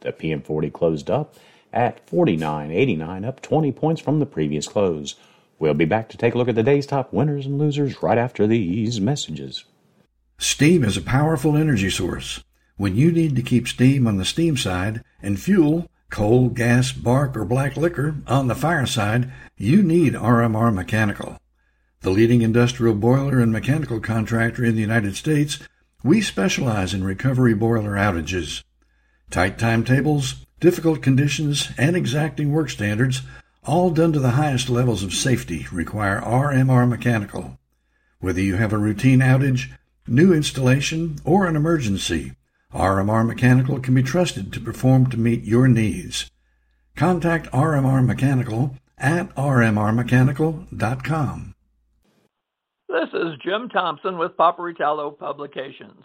The PM40 closed up at 49.89, up 20 points from the previous close. We'll be back to take a look at the day's top winners and losers right after these messages. Steam is a powerful energy source. When you need to keep steam on the steam side and fuel, coal, gas, bark, or black liquor on the fire side, you need RMR Mechanical. The leading industrial boiler and mechanical contractor in the United States, we specialize in recovery boiler outages. Tight timetables, difficult conditions, and exacting work standards, all done to the highest levels of safety, require RMR Mechanical. Whether you have a routine outage, new installation, or an emergency, RMR Mechanical can be trusted to perform to meet your needs. Contact RMR Mechanical at rmrmechanical.com. This is Jim Thompson with Paperitalo Publications.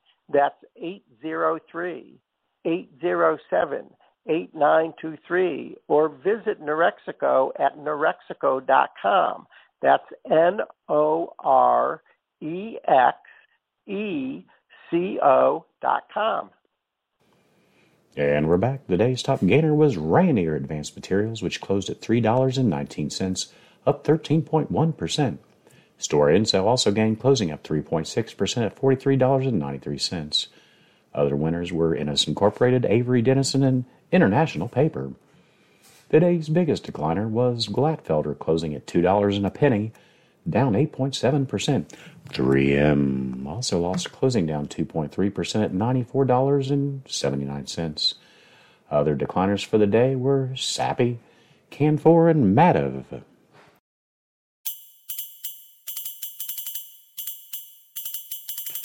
That's 803 807 8923 or visit Norexeco at norexeco.com. That's N O R E X E C O dot com. And we're back. The day's top gainer was Rayonier Advanced Materials, which closed at $3.19, up 13.1%. Stora Enso also gained closing up 3.6% at $43.93. Other winners were Ennis Incorporated, Avery Dennison, and International Paper. The day's biggest decliner was Glatfelter, closing at $2 and a penny, down 8.7%. 3M also lost closing down 2.3% at $94.79. Other decliners for the day were Sappi, Canfor, and Mativ.